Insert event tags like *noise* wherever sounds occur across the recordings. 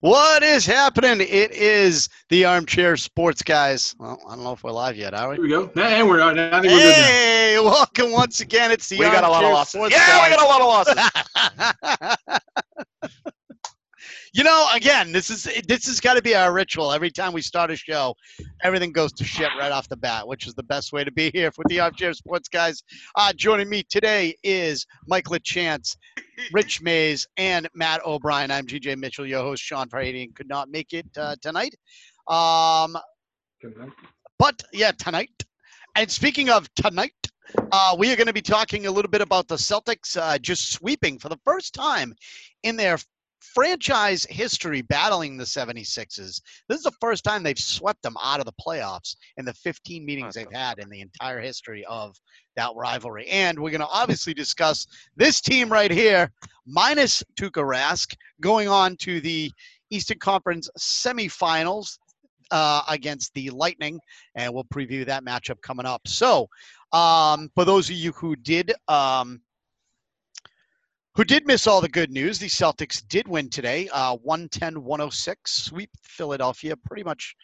What is happening? It is the Armchair Sports Guys. Well, I don't know if we're live yet, are we? Here we? we go. Nah, and we're uh, on. I think we're good now. Hey, welcome once again. It's the We got a lot of losses. Sports Yeah, we got a lot of losses. *laughs* you know, again, this is this has got to be our ritual. Every time we start a show, everything goes to shit right off the bat, which is the best way to be here with the Armchair Sports Guys. Uh, joining me today is Mike LaChance, Rich *laughs* Mays, and Matt O'Brien. I'm GJ Mitchell, your host. Sean Farhadian could not make it uh, tonight. Um, but yeah, tonight. And speaking of tonight, uh, we are going to be talking a little bit about the Celtics uh, just sweeping for the first time in their franchise history battling the 76ers. This is the first time they've swept them out of the playoffs in the 15 meetings they've had in the entire history of that rivalry. And we're going to obviously discuss this team right here, minus Tuukka Rask, going on to the Eastern Conference semifinals uh, against the Lightning, and we'll preview that matchup coming up. So, um, for those of you who did um, who did miss all the good news, the Celtics did win today, uh, 110-106, sweep Philadelphia. Pretty much,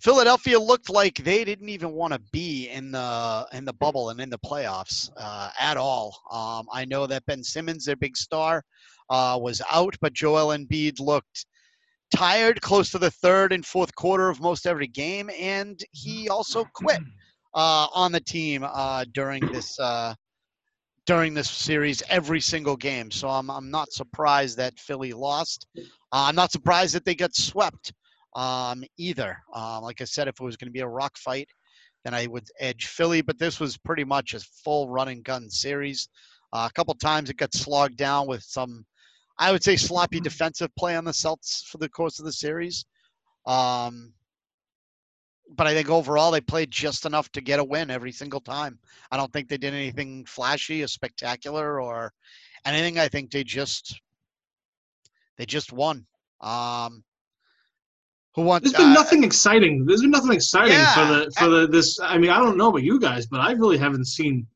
Philadelphia looked like they didn't even want to be in the in the bubble and in the playoffs uh, at all. Um, I know that Ben Simmons, their big star, uh, was out, but Joel Embiid looked tired close to the third and fourth quarter of most every game, and he also quit *clears throat* uh, on the team uh, during this uh, during this series every single game. So I'm I'm not surprised that Philly lost. Uh, I'm not surprised that they got swept um, either. Uh, like I said, if it was going to be a rock fight, then I would edge Philly. But this was pretty much a full run and gun series. Uh, a couple times it got slogged down with some, I would say, sloppy defensive play on the Celts for the course of the series. Um, but I think overall they played just enough to get a win every single time. I don't think they did anything flashy or spectacular or anything. I think they just they just won. Um, who wants? There's been uh, nothing exciting. There's been nothing exciting Yeah. for the for the this. I mean, I don't know about you guys, but I really haven't seen.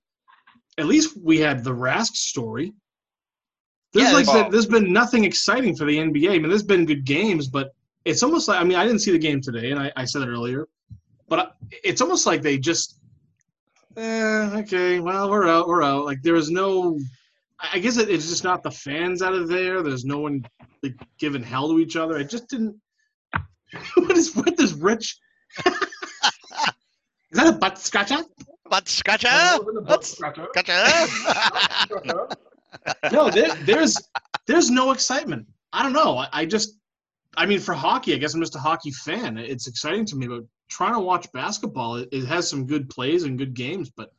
At least we had the Rask story. There's Yeah, like there's- there's been nothing exciting for the NBA. I mean, there's been good games, but it's almost like I mean, I didn't see the game today, and I, I said it earlier, but I, it's almost like they just. Eh, okay, well, we're out. We're out. Like there was no. I I guess it, it's just not the fans out of there. There's no one like giving hell to each other. It just didn't. *laughs* what is what is Rich? *laughs* is that a butt scratcher? But scratcher, Butt scratcher. scratcher. *laughs* no, there, there's there's no excitement. I don't know. I, I just, I mean, for hockey, I guess I'm just a hockey fan. It's exciting to me, but trying to watch basketball, it, it has some good plays and good games, but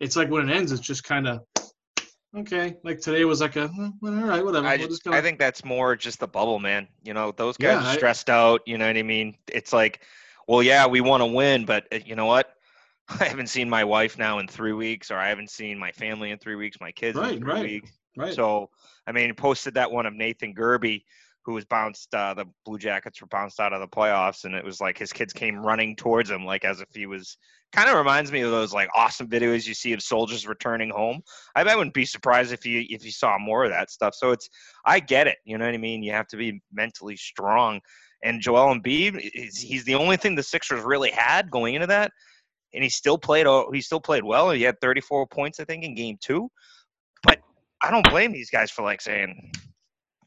it's like when it ends, it's just kind of okay. Like today was like a "Hmm, well, all right, whatever. I, We're just, I think that's more just the bubble, man. You know, those guys Yeah, are I- stressed out. You know what I mean? It's like, well, yeah, we want to win, but uh, you know what? *laughs* I haven't seen my wife now in three weeks, or I haven't seen my family in three weeks, my kids Right, in three right, weeks. right. So, I mean, posted that one of Nathan Gerby, who was bounced. Uh, the Blue Jackets were bounced out of the playoffs, and it was like his kids came running towards him, like as if he was. Kind of reminds me of those like awesome videos you see of soldiers returning home. I, I wouldn't be surprised if you if you saw more of that stuff. So it's I get it. You know what I mean? You have to be mentally strong. And Joel Embiid, he's, he's the only thing the Sixers really had going into that, and he still played. He still played well. He had 34 points, I think, in Game Two. But I don't blame these guys for like saying,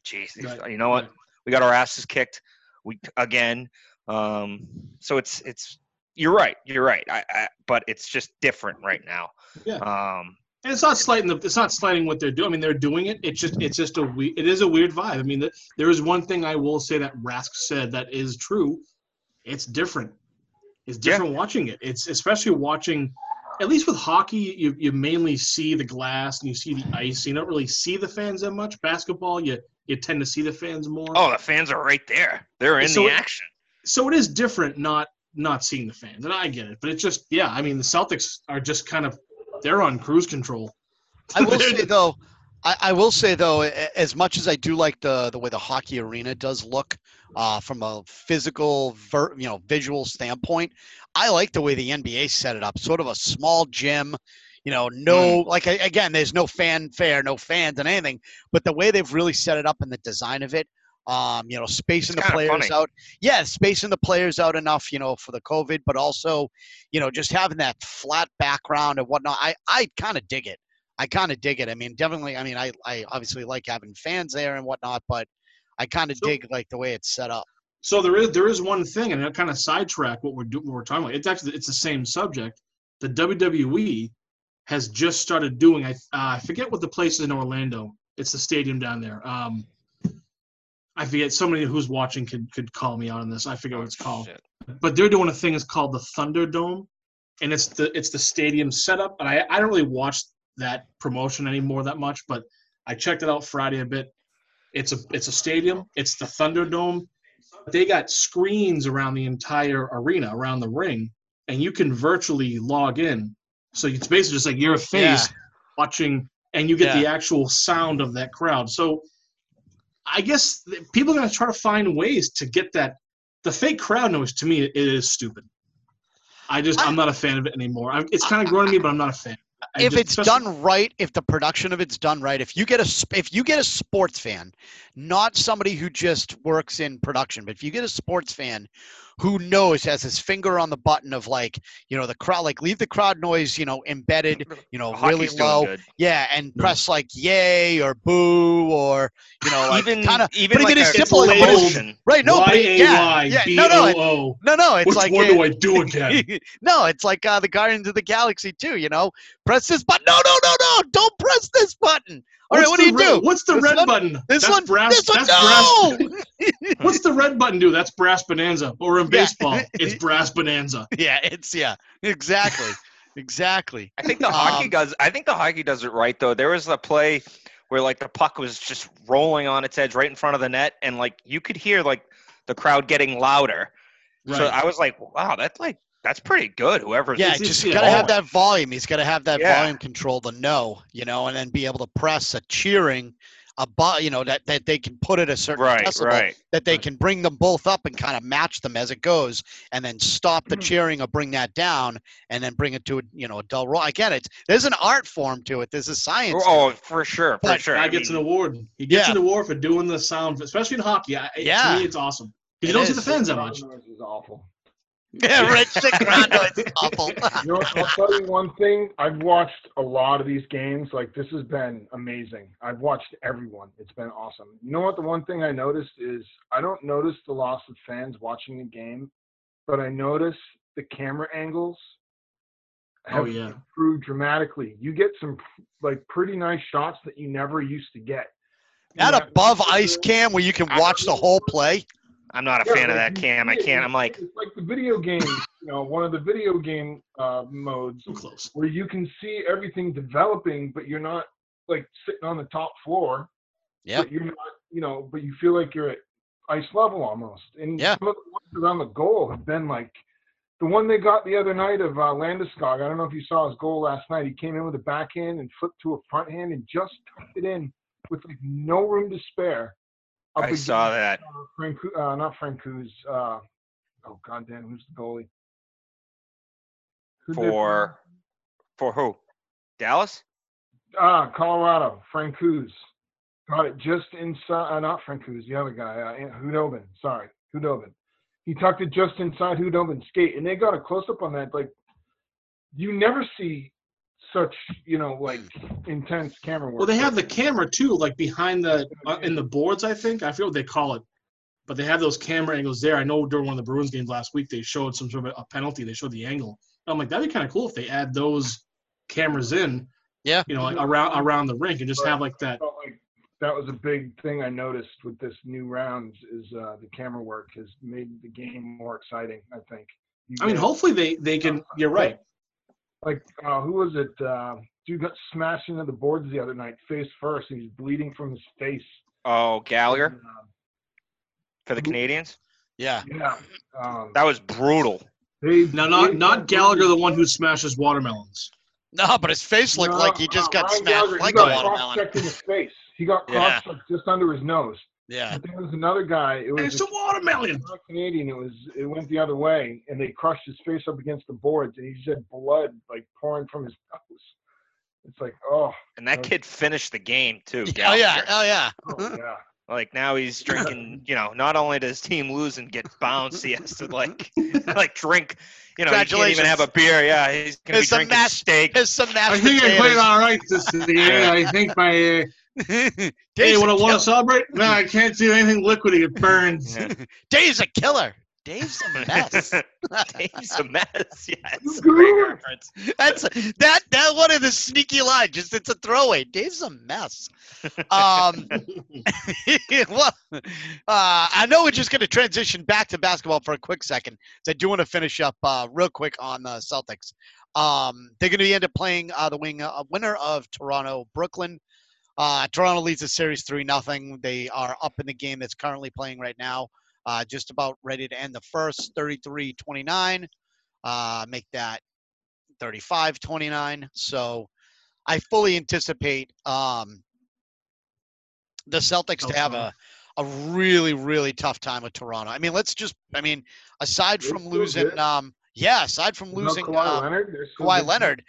"Geez, Right, you know what? right. We got our asses kicked. We again." Um, so it's it's you're right. You're right. I, I, but it's just different right now. Yeah. Um, And it's not slighting the, it's not slighting what they're doing. I mean, they're doing it. It's just it's just a we, it is a weird vibe. I mean, the, there is one thing I will say that Rask said that is true. It's different. It's Yeah. different watching it. It's especially watching. At least with hockey, you you mainly see the glass and you see the ice. You don't really see the fans that much. Basketball, you you tend to see the fans more. oh, the fans are right there. They're in So the it- action. so it is different not not seeing the fans and i get it but it's just yeah i mean the celtics are just kind of they're on cruise control I will They're- *laughs* say though, I, I will say though, as much as I do like the the way the hockey arena does look uh, from a physical, ver, you know, visual standpoint, I like the way the NBA set it up. Sort of a small gym, you know, no like again, there's no fanfare, no fans and anything, but the way they've really set it up and the design of it. Um, you know, spacing the players funny. out. Yeah, spacing the players out enough, you know, for the COVID, but also, you know, just having that flat background and whatnot. I I kind of dig it. I kind of dig it. I mean, definitely. I mean, I I obviously like having fans there and whatnot, but I kind of So- dig like the way it's set up. So there is there is one thing, and it kind of sidetrack what we're doing. What we're talking about. It's actually it's the same subject. The WWE has just started doing. I uh, I forget what the place is in Orlando. It's the stadium down there. Um, I forget. Somebody who's watching could could call me out on this. I forget what it's called. Shit. But they're doing a thing. It's called the Thunderdome, and it's the it's the stadium setup. And I I don't really watch that promotion anymore that much, but I checked it out Friday a bit. It's a it's a stadium. It's the Thunderdome. They got screens around the entire arena, around the ring, and you can virtually log in. So it's basically just like your face watching, and you get the actual sound of that crowd. So I guess people are going to try to find ways to get that. The fake crowd noise to me it is stupid. I just I'm not a fan of it anymore. I, it's kind of growing on me, but I'm not a fan. I if just- it's done right, if the production of it's done right, if you get a if you get a sports fan, not somebody who just works in production, but if you get a sports fan who knows has his finger on the button of like you know the crowd, like leave the crowd noise you know embedded, *laughs* you know really Hockey's doing low, yeah, and No. press like yay or boo or you know like even kind of even but like even as a simple as labeled- promotion. right. No, but yeah, yeah, no, no, it- no, no. It's Which like what do I do *laughs* again? *laughs* no, it's like uh, the Guardians of the Galaxy too. You know, press this button. No, no, no, no! Don't press this button. All right, What's what do you red- do? What's the This red one? button? This that's one. brass. this one. that's No. brass. *laughs* What's the red button do? That's brass bonanza. Or in Yeah. baseball, *laughs* it's brass bonanza. yeah, it's yeah, exactly, exactly. I think the hockey Um, does. I think the hockey does it right though. There was a play where like the puck was just rolling on its edge right in front of the net, and like you could hear like the crowd getting louder. Right. So I was like, wow, that's like that's pretty good. Whoever. Yeah, it's- just yeah. gotta have that volume. He's gotta have that Yeah. volume control to know, you know, and then be able to press a cheering, a bu- you know, that that they can put at a certain Right, decibel, right. that they can bring them both up and kind of match them as it goes, and then stop the mm-hmm. cheering or bring that down, and then bring it to a you know a dull roll. Again, it's there's an art form to it. There's a science. to Oh, for sure, for But sure. Guy I gets mean, an award. He gets Yeah. an award for doing the sound, especially in hockey. I, Yeah. To me, it's awesome. 'Cause It you don't see the fans that much. Crowd noise is awful. *laughs* yeah, Rich the crowd noise awful. *laughs* You know, I'll tell you one thing. I've watched a lot of these games. Like this has been amazing. I've watched everyone. It's been awesome. You know what? The one thing I noticed is I don't notice the loss of fans watching the game, but I notice the camera angles oh, have Oh, yeah. improved dramatically. You get some like pretty nice shots that you never used to get. that above ice cam where you can watch the whole play. I'm not a Yeah, fan of that cam. I can't. I'm like, it's like the video game. You know, one of the video game uh, modes So close. where you can see everything developing, but you're not like sitting on the top floor. Yeah. You're not, you know, but you feel like you're at ice level almost. And Yeah. some of the ones around the goal have been like the one they got the other night of uh, Landeskog. I don't know if you saw his goal last night. He came in with a backhand and flipped to a front hand and just tucked it in with like no room to spare. Up I saw against, that. Uh, Frank, uh, not Francouz. Uh, oh goddamn, who's the goalie? Who For for who? Dallas? Ah, Colorado, Francouz. Got it just inside, uh, not Francouz, the other guy, uh, Khudobin. Sorry, Khudobin. He tucked it just inside Khudobin's skate, and they got a close up on that. Like, you never see such, you know, like intense camera work. Well, they have the camera too, like behind the uh, in the boards. I think I forget what they call it, but they have those camera angles there. I know during one of the Bruins games last week they showed some sort of a penalty. They showed the angle. I'm like, that'd be kind of cool if they add those cameras in. Yeah. You know, like around around the rink and just have like that. like that was a big thing I noticed with this new rounds is uh, the camera work has made the game more exciting. I think. You I mean, hopefully they they can. You're right. Like uh, who was it? Uh, dude got smashed into the boards the other night, face first. and He's bleeding from his face. Oh, Gallagher Uh, for the Canadiens. Yeah. yeah. Um, That was brutal. they, Now, not not Gallagher, the one who smashes watermelons. No, but his face looked No, like he just got Ryan smashed Gallagher, like he a got watermelon. cross-checked in his face. He got Yeah. cross-checked just under his nose. Yeah. But there was another guy. It was It's a watermelon. Canadian. It was it went the other way, and they crushed his face up against the boards, and he just had blood like pouring from his nose. It's like, oh, And that kid finished the game too. Oh yeah. Oh yeah. oh yeah. *laughs* Like now he's *laughs* drinking. You know, not only does team lose and get bounced, he has to like *laughs* like drink. You know, he can't even have a beer. Yeah, he's gonna There's be some drinking mash- steak. There's some mashed I think I played all right this year. I think my. Uh, *laughs* hey, Dave's, what I a want to celebrate? No, I can't do anything liquidy. It burns. Yeah. *laughs* Dave's a killer. Dave's a mess. *laughs* Dave's a mess. Yes. You Great goober. reference. That's that that one of the sneaky line. Just it's a throwaway. Dave's a mess. Um, well, uh, I know we're just going to transition back to basketball for a quick second. So I do want to finish up uh, real quick on the Celtics. Um, they're going to end up playing uh, the wing uh, winner of Toronto Brooklyn. Uh, Toronto leads the series three nothing. They are up in the game that's currently playing right now. Uh, just about ready to end the first 33-29. Uh, make that 35-29. So I fully anticipate um, the Celtics to have a, a really, really tough time with Toronto. I mean, let's just, I mean, aside from losing, um, yeah, aside from losing Kawhi uh, Leonard, Kawhi. Leonard,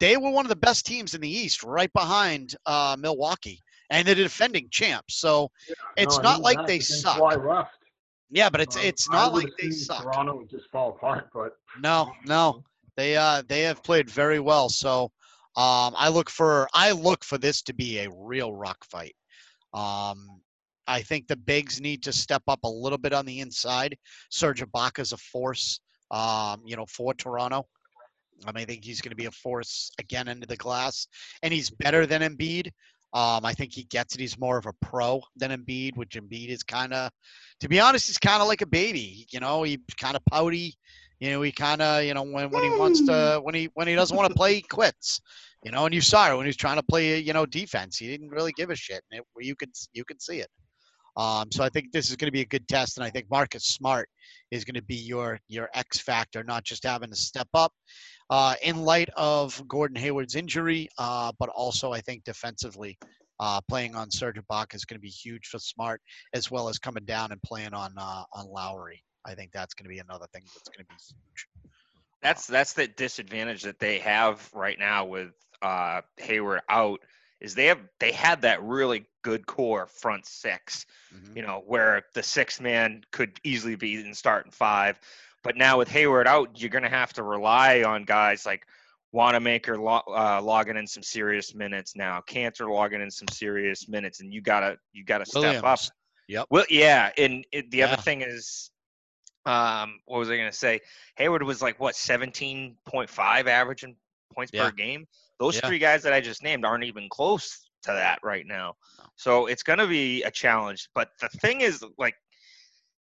they were one of the best teams in the East, right behind uh, Milwaukee, and they're the defending champs. So it's No, not like they suck. Yeah, but it's Um, it's not like they suck. Toronto would just fall apart, but No, no, they uh they have played very well. So um, I look for I look for this to be a real rock fight. Um, I think the bigs need to step up a little bit on the inside. Serge Ibaka is a force, um, you know, for Toronto. I mean, I think he's going to be a force again into the glass, and he's better than Embiid. Um, I think he gets it. He's more of a pro than Embiid, which Embiid is kind of, to be honest, he's kind of like a baby. You know, he's kind of pouty. You know, he kind of, you know, when, when he wants to, when he when he doesn't want to play, he quits. You know, and you saw it when he was trying to play, you know, defense. He didn't really give a shit, and it, you could you could see it. Um, so I think this is going to be a good test, and I think Marcus Smart is going to be your your X factor, not just having to step up uh, in light of Gordon Hayward's injury, uh, but also I think defensively, uh, playing on Serge Ibaka is going to be huge for Smart, as well as coming down and playing on uh, on Lowry. I think that's going to be another thing that's going to be huge. That's that's the disadvantage that they have right now with uh, Hayward out is they have they had that really good core front six, Mhm. you know, where the sixth man could easily be in starting five, but now with Hayward out, you're gonna have to rely on guys like Wanamaker uh, logging in some serious minutes now, Kanter logging in some serious minutes, and you gotta you gotta step up. Williams. Yep. Well, yeah, and it, the Yeah. other thing is, um, what was I going to say? Hayward was like what seventeen point five average in points Yeah. per game. Those Yeah. three guys that I just named aren't even close to that right now. So it's going to be a challenge. But the thing is, like,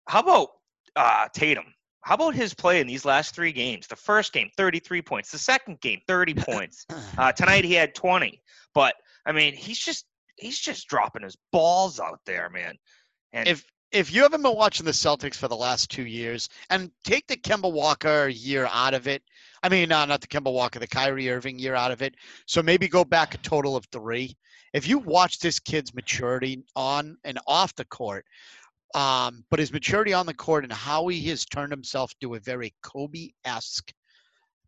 how about uh, Tatum? How about his play in these last three games? The first game, 33 points. The second game, 30 *clears throat* points. Uh, tonight he had 20. But I mean, he's just he's just dropping his balls out there, man. And if if you haven't been watching the Celtics for the last two years, and take the Kemba Walker year out of it, I mean, uh, not the Kemba Walker, the Kyrie Irving year out of it. So maybe go back a total of three. If you watch this kid's maturity on and off the court, um, but his maturity on the court and how he has turned himself to a very Kobe-esque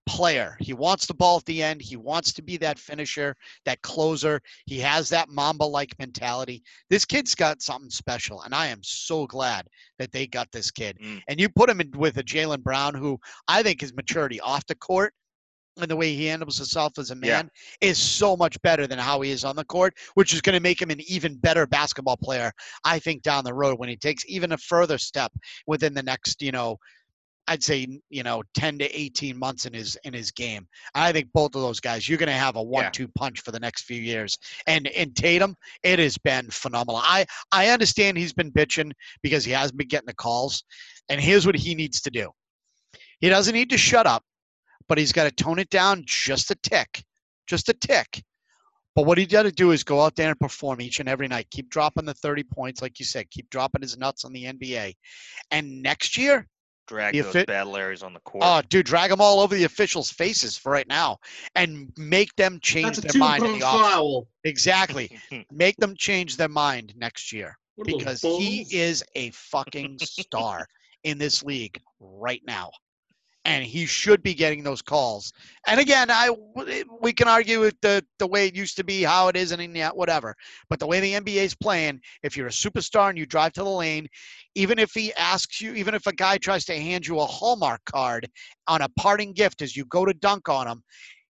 player. He wants the ball at the end. He wants to be that finisher, that closer. He has that Mamba-like mentality this kid's got something special, and I am so glad that they got this kid. Mm. And you put him in with a Jaylen Brown, who I think his maturity off the court and the way he handles himself as a Yeah. man is so much better than how he is on the court, which is going to make him an even better basketball player, I think, down the road when he takes even a further step within the next, you know, I'd say you know 10 to 18 months in his in his game. I think both of those guys, you're going to have a one-two punch for the next few years. And in Tatum, it has been phenomenal. I I understand he's been bitching because he hasn't been getting the calls. And here's what he needs to do. He doesn't need to shut up, but he's got to tone it down just a tick, just a tick. But what he got to do is go out there and perform each and every night. Keep dropping the 30 points, like you said. Keep dropping his nuts on the NBA. And next year, drag the those offi- bad Larrys on the court. Oh, dude, drag them all over the officials' faces for right now, and make them change That's their mind. in the foul. Exactly, *laughs* make them change their mind next year What because he is a fucking star in this league right now, and he should be getting those calls. And again, I we can argue with the the way it used to be, how it is, and yet whatever. But the way the NBA is playing, if you're a superstar and you drive to the lane, even if he asks you, even if a guy tries to hand you a Hallmark card on a parting gift as you go to dunk on him,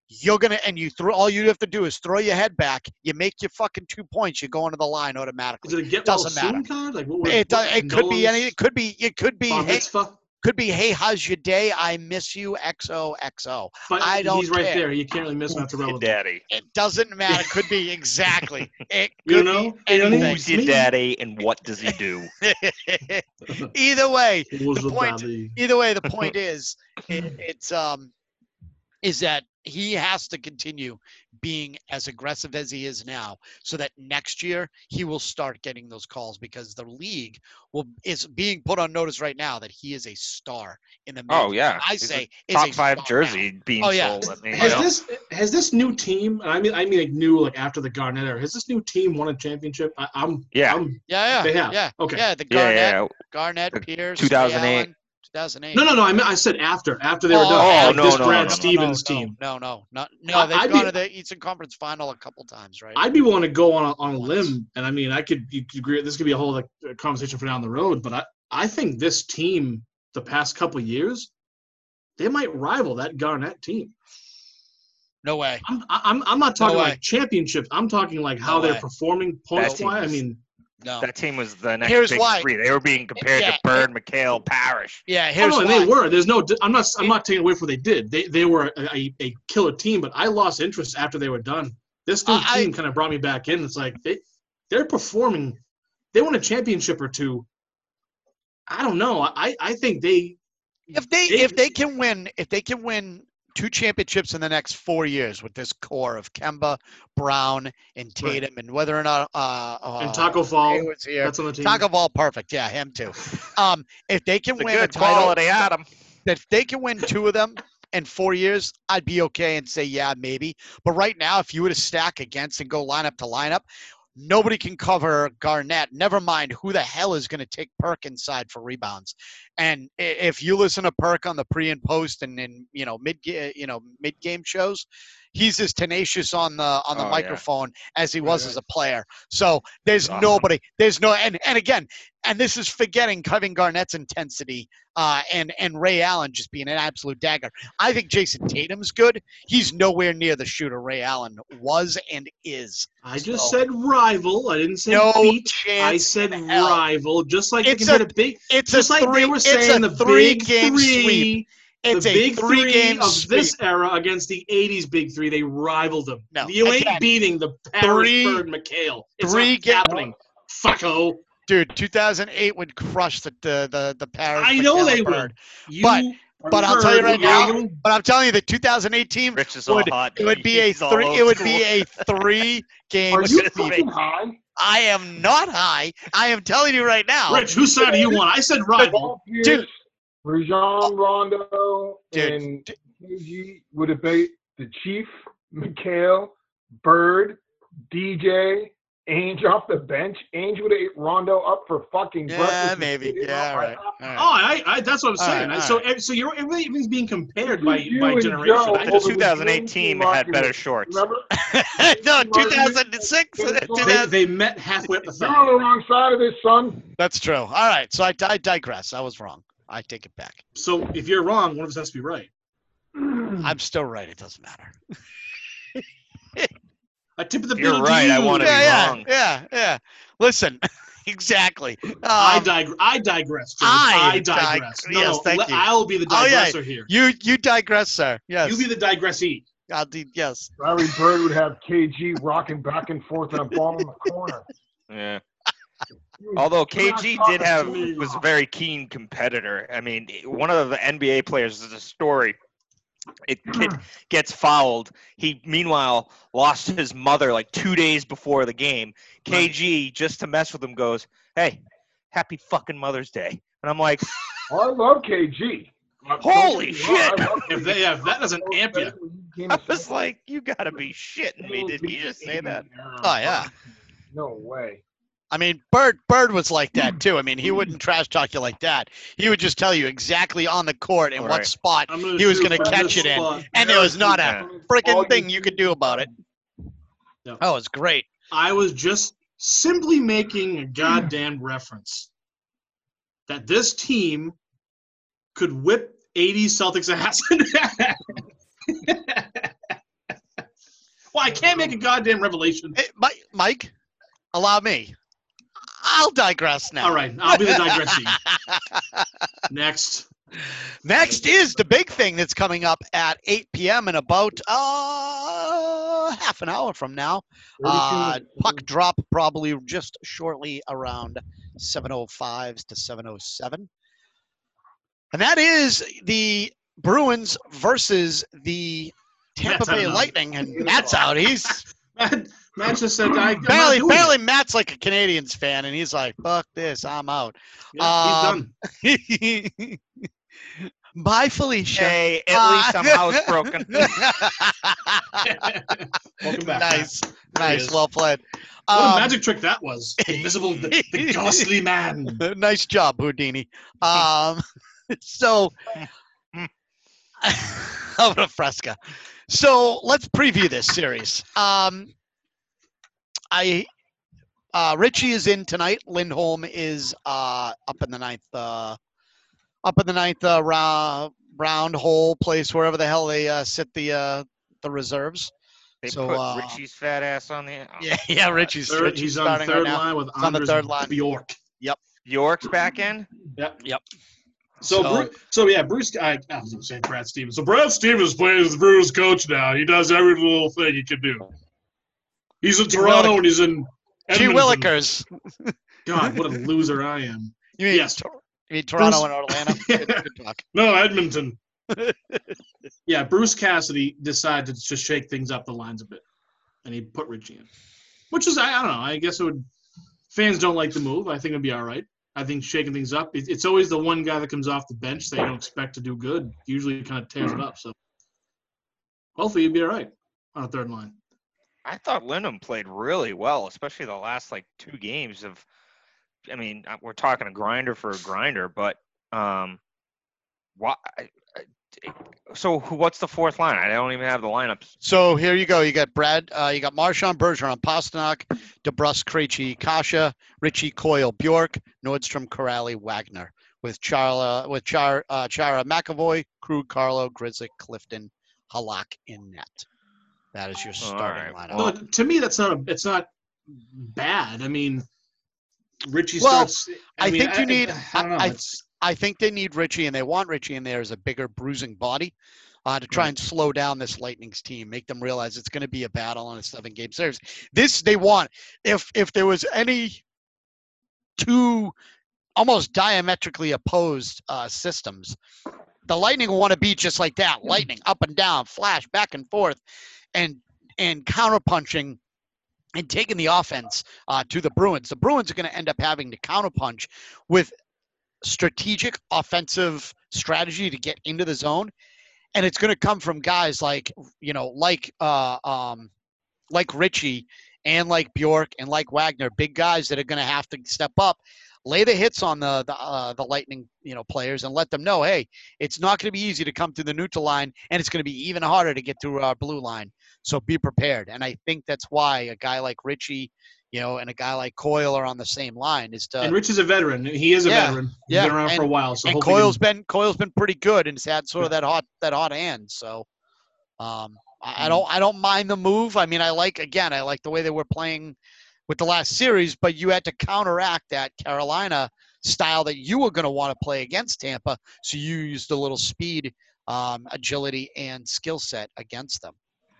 you're gonna and you throw all you have to do is throw your head back. You make your fucking two points. You go into the line automatically. Is it a get Doesn't soon matter. card? Like what? what It, what, it could be any. It could be. It could be. Hey? Could be. Hey, how's your day? I miss you. XOXO. But I don't He's right care. there. You can't really miss him. That's Your irrelevant. daddy. It doesn't matter. It could be exactly. *laughs* It You know? be You know? anything. Who's your daddy and what does he do? *laughs* either way, The the point- daddy? either way, the point *laughs* is, it, it's um, is that he has to continue being as aggressive as he is now, so that next year he will start getting those calls because the league will is being put on notice right now that he is a star in the. Oh making. yeah, I He's say is top a five star now. jersey being Oh, yeah. sold. I mean, Has know. this has this new team? I mean, I mean, like new, like after the Garnett era. Has this new team won a championship? I, I'm Yeah. I'm, Yeah, yeah, They yeah, Okay. yeah. The yeah, Garnett, yeah. Garnett, The Pierce, 2008. 2008. no, no, no. I mean, I said after after they were Oh, done. oh, like no, this no, Brad no, no, Stevens no, team. No, no, no, no. They've I'd gone be- to the Eastern Conference Final a couple times, right? I'd be willing to go on a, on a limb, and I mean, I could you could agree. This could be a whole like conversation for down the road, but I I think this team the past couple years, they might rival that Garnett team. no way. I'm I'm I'm not talking way. like championships. I'm talking like how No they're way. performing points wise. I mean, No. That team was the next Here's big why. three. They were being compared Yeah, to Bird, McHale, Parish. Yeah, oh, here's no, and why. they were. There's no. I'm not. I'm not taking away from what they did. They they were a, a, a killer team, but I lost interest after they were done. This new Uh, I- team kind of brought me back in. It's like they they're performing. They won a championship or two. I don't know. I I think they If they They- if they can win if they can win two championships in the next four years with this core of Kemba, Brown, and Right. Tatum, and whether or not uh, uh and Taco Fall. Hayward's here. That's on the team. Taco Ball, perfect. Yeah, him too. *laughs* Um, if they can It's a win a good title, quality Adam. if they can win two of them in four years, I'd be okay and say yeah, maybe. But right now, if you were to stack against and go lineup to lineup, nobody can cover Garnett. Never mind who the hell is going to take Perk inside for rebounds. And if you listen to Perk on the pre and post and in you know mid uh, you know mid game shows, he's as tenacious on the on the Oh, yeah. microphone as he was Right, as a player. So there's Awesome. nobody. There's no and and again, and this is forgetting Kevin Garnett's intensity uh, and and Ray Allen just being an absolute dagger. I think Jayson Tatum's good. He's nowhere near the shooter Ray Allen was and is. I just said rival. I didn't say No beat. I said rival. Just like It's a- a big. It's Just a like three. they were it's saying, a the three big game three, sweep. It's the a big three three game of sweep. this era against the '80s big three. They rivaled them. No, you ain't beating the Paris three- Bird McHale. It's three not happening. Fucko. Dude, 2008 would crush the the the, the Paris. I know they Bird. would. You But- but I'll tell you right now, But I'm telling you, the 2008 team Rich is all would hot. it would be a He's all three. It would be a *laughs* three game Are you sweep. fucking high? I am not high. I am telling you right now. Rich, whose side do you want? I said rival. Paul Pierce, Dude. Rajon Rondo, Dude. and KG would have been the Chief, McHale, Bird, DJ, Ainge off the bench. Ainge would have ate Rondo up for fucking Yeah, breakfast. maybe. Yeah, all right. I- Oh. I, I, that's what I'm All saying. right, so, all right. so you're everything's being compared by and by generation. over The I just, the 2008 Dream team Team had better shorts. Remember? *laughs* no, 2006. Uh, they- they, met halfway up the You're on the wrong side of this, son. That's true. All right. So I, I digress. I was wrong. I take it back. So if you're wrong, one of us has to be right. I'm still right. It doesn't matter. *laughs* I tip of the you're bill to right, I wanna be yeah, yeah, wrong. yeah, yeah. Listen, *laughs* exactly. I, Um, dig- I digress. George. I I, digress. dig- no, yes, thank let- you. I'll be the Oh, yeah. digressor here. you you digress, sir. Yes. You be the digressee. I'll do, yes. Larry Bird would have KG rocking back and forth and a ball in the corner. *laughs* Yeah. Although KG did have was a very keen competitor. I mean, one of the NBA players is a story. It *clears throat* kid gets fouled. He meanwhile lost his mother like two days before the game. KG just to mess with him goes, "Hey, happy fucking Mother's Day," and I'm like, *laughs* I love KG. *laughs* Holy I shit. love If, they, yeah, if that doesn't amp you. I was like, "You gotta be shitting me!" Did he just say that? Oh, yeah. No way. I mean, Bird Bird was like that *clears throat* too. I mean, he wouldn't trash talk you like that. He would just tell you exactly on the court and what Right. spot, gonna He was gonna catch this it in, spot. and there was not a freaking thing you could do about it. Yep. Oh, it's great. I was just simply making a goddamn reference that this team could whip 80 Celtics ass. *laughs* well, I can't make a goddamn revelation. Hey, Mike, Mike, allow me. I'll digress now. All right, I'll be the digressee. *laughs* Next. Next is the big thing that's coming up at 8 p.m. in about uh, half an hour from now. 32 Uh, puck drop probably just shortly around 7:05 to 7:07, and that is the Bruins versus the Tampa Matt's Bay. Lightning, and Matt's out. He's *laughs* Matt, Matt just said, I, I'm apparently, apparently Matt's like a Canadiens fan, and he's like, "Fuck this, I'm out." Yeah, um, *laughs* Bye, Felicia. Hey, at Uh, least I'm housebroken. *laughs* Welcome back. nice, Matt. Nice, well played. What a Um, magic trick that was. The *laughs* invisible, the, the ghostly man. nice job, Houdini. Um, so, over to Fresca. So let's preview this series. Um, I uh, Ritchie is in tonight. Lindholm is uh, up in the ninth, uh, up in the ninth uh, round, round hole place, wherever the hell they uh, sit the uh, the reserves. They So, put uh, Ritchie's fat ass on the. oh, *laughs* Yeah, yeah. Ritchie's, Third, Ritchie's he's on the third right now. line with He's on the third line. Bjork. York's back in. Yep. Yep. So, So- Bru- so yeah, Bruce. I, I was going to say Brad Stevens. So Brad Stevens plays the Bruce coach now. He does every little thing he can do. He's in Toronto Willik- and he's in. G. Willikers. *laughs* God, what a loser I am. *laughs* You mean, Yes. Tor- you mean Toronto Bruce- and Atlanta? Good, good talk. No, Edmonton. *laughs* yeah, Bruce Cassidy decided to just shake things up the lines a bit, and he put Ritchie in, which is I, I don't know. I guess it would. Fans don't like the move. I think it'd be all right. I think shaking things up. It, it's always the one guy that comes off the bench that you don't expect to do good. Usually, kind of tears it up. So hopefully, you'd be all right on a third line. I thought Lindholm played really well, especially the last like two games of. I mean, uh, we're talking a grinder for a grinder, but um, why? So who- what's the fourth line? I don't even have the lineups. So here you go. You got Brad. Uh, you got Marchand Bergeron, Pastrnak, DeBrusk, Krejci, Kase, Ritchie, Coyle, Bjork, Nordstrom, Kuraly, Wagner, with Charla, with Char, uh, Chara, McAvoy, Krug, Carlo, Grzelcyk, Clifton, Halak in net. That is your starting right. lineup. No, to me, that's not a. It's not bad. I mean, Ritchie Well, starts. I mean, think you need- I, don't know. I- I- I think they need Ritchie, and they want Ritchie in there as a bigger bruising body uh, to try and slow down this Lightning's team, make them realize it's going to be a battle on a seven-game series. This they want. If if there was any two almost diametrically opposed uh, systems, the Lightning want to be just like that: lightning up and down, flash back and forth, and and counterpunching. And taking the offense uh, to the Bruins, the Bruins are going to end up having to counterpunch with strategic offensive strategy to get into the zone and it's going to come from guys like you know like uh um like Ritchie and like Bjork and like Wagner big guys that are going to have to step up lay the hits on the the, uh, the lightning you know players and let them know hey it's not going to be easy to come through the neutral line and it's going to be even harder to get through our blue line so be prepared and i think that's why a guy like ritchie you know and a guy like coyle are on the same line is to and Rich is a veteran. He is a Yeah, veteran. He's yeah, been around for a while. So and Coyle's can- been Coyle's been pretty good and has had sort of that hot that hot hand. So um, I. I don't I don't mind the move. I mean, I like again I like the way they were playing with the last series, but you had to counteract that Carolina style that you were going to want to play against Tampa. So you used a little speed, um, agility, and skill set against them.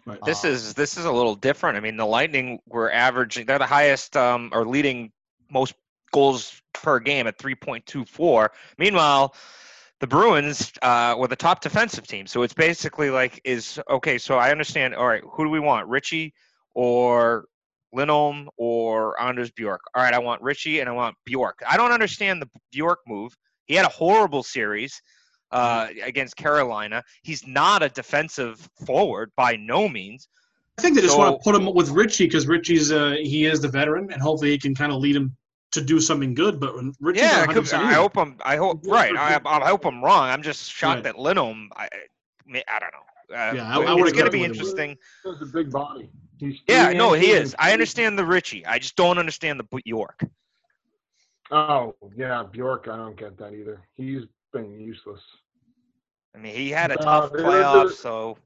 Right. This Uh, is this is a little different. I mean, the Lightning were averaging; they're the highest um, or leading most goals per game at 3.24. Meanwhile, the Bruins uh, were the top defensive team. So it's basically like is okay. So I understand. All right, who do we want? Ritchie or Lindholm or Anders Bjork? All right, I want Ritchie and I want Bjork. I don't understand the Bjork move. He had a horrible series uh, against Carolina. He's not a defensive forward by no means. I think they just So- want to put him with Ritchie because Ritchie's uh, he is the veteran, and hopefully he can kind of lead him to do something good. But when Ritchie's Yeah, could- 100% I either. hope I'm. I hope right. I, I hope I'm wrong. I'm just shocked Right. that Lindholm. I, I don't know. Uh, Yeah, I- I it's would've going to be him with him. interesting. He's a big body. He's Yeah, no, he is. I understand the Ritchie. I just don't understand the York. Oh yeah, Bjork. I don't get that either. He's been useless. I mean, he had a Uh, tough is playoff, so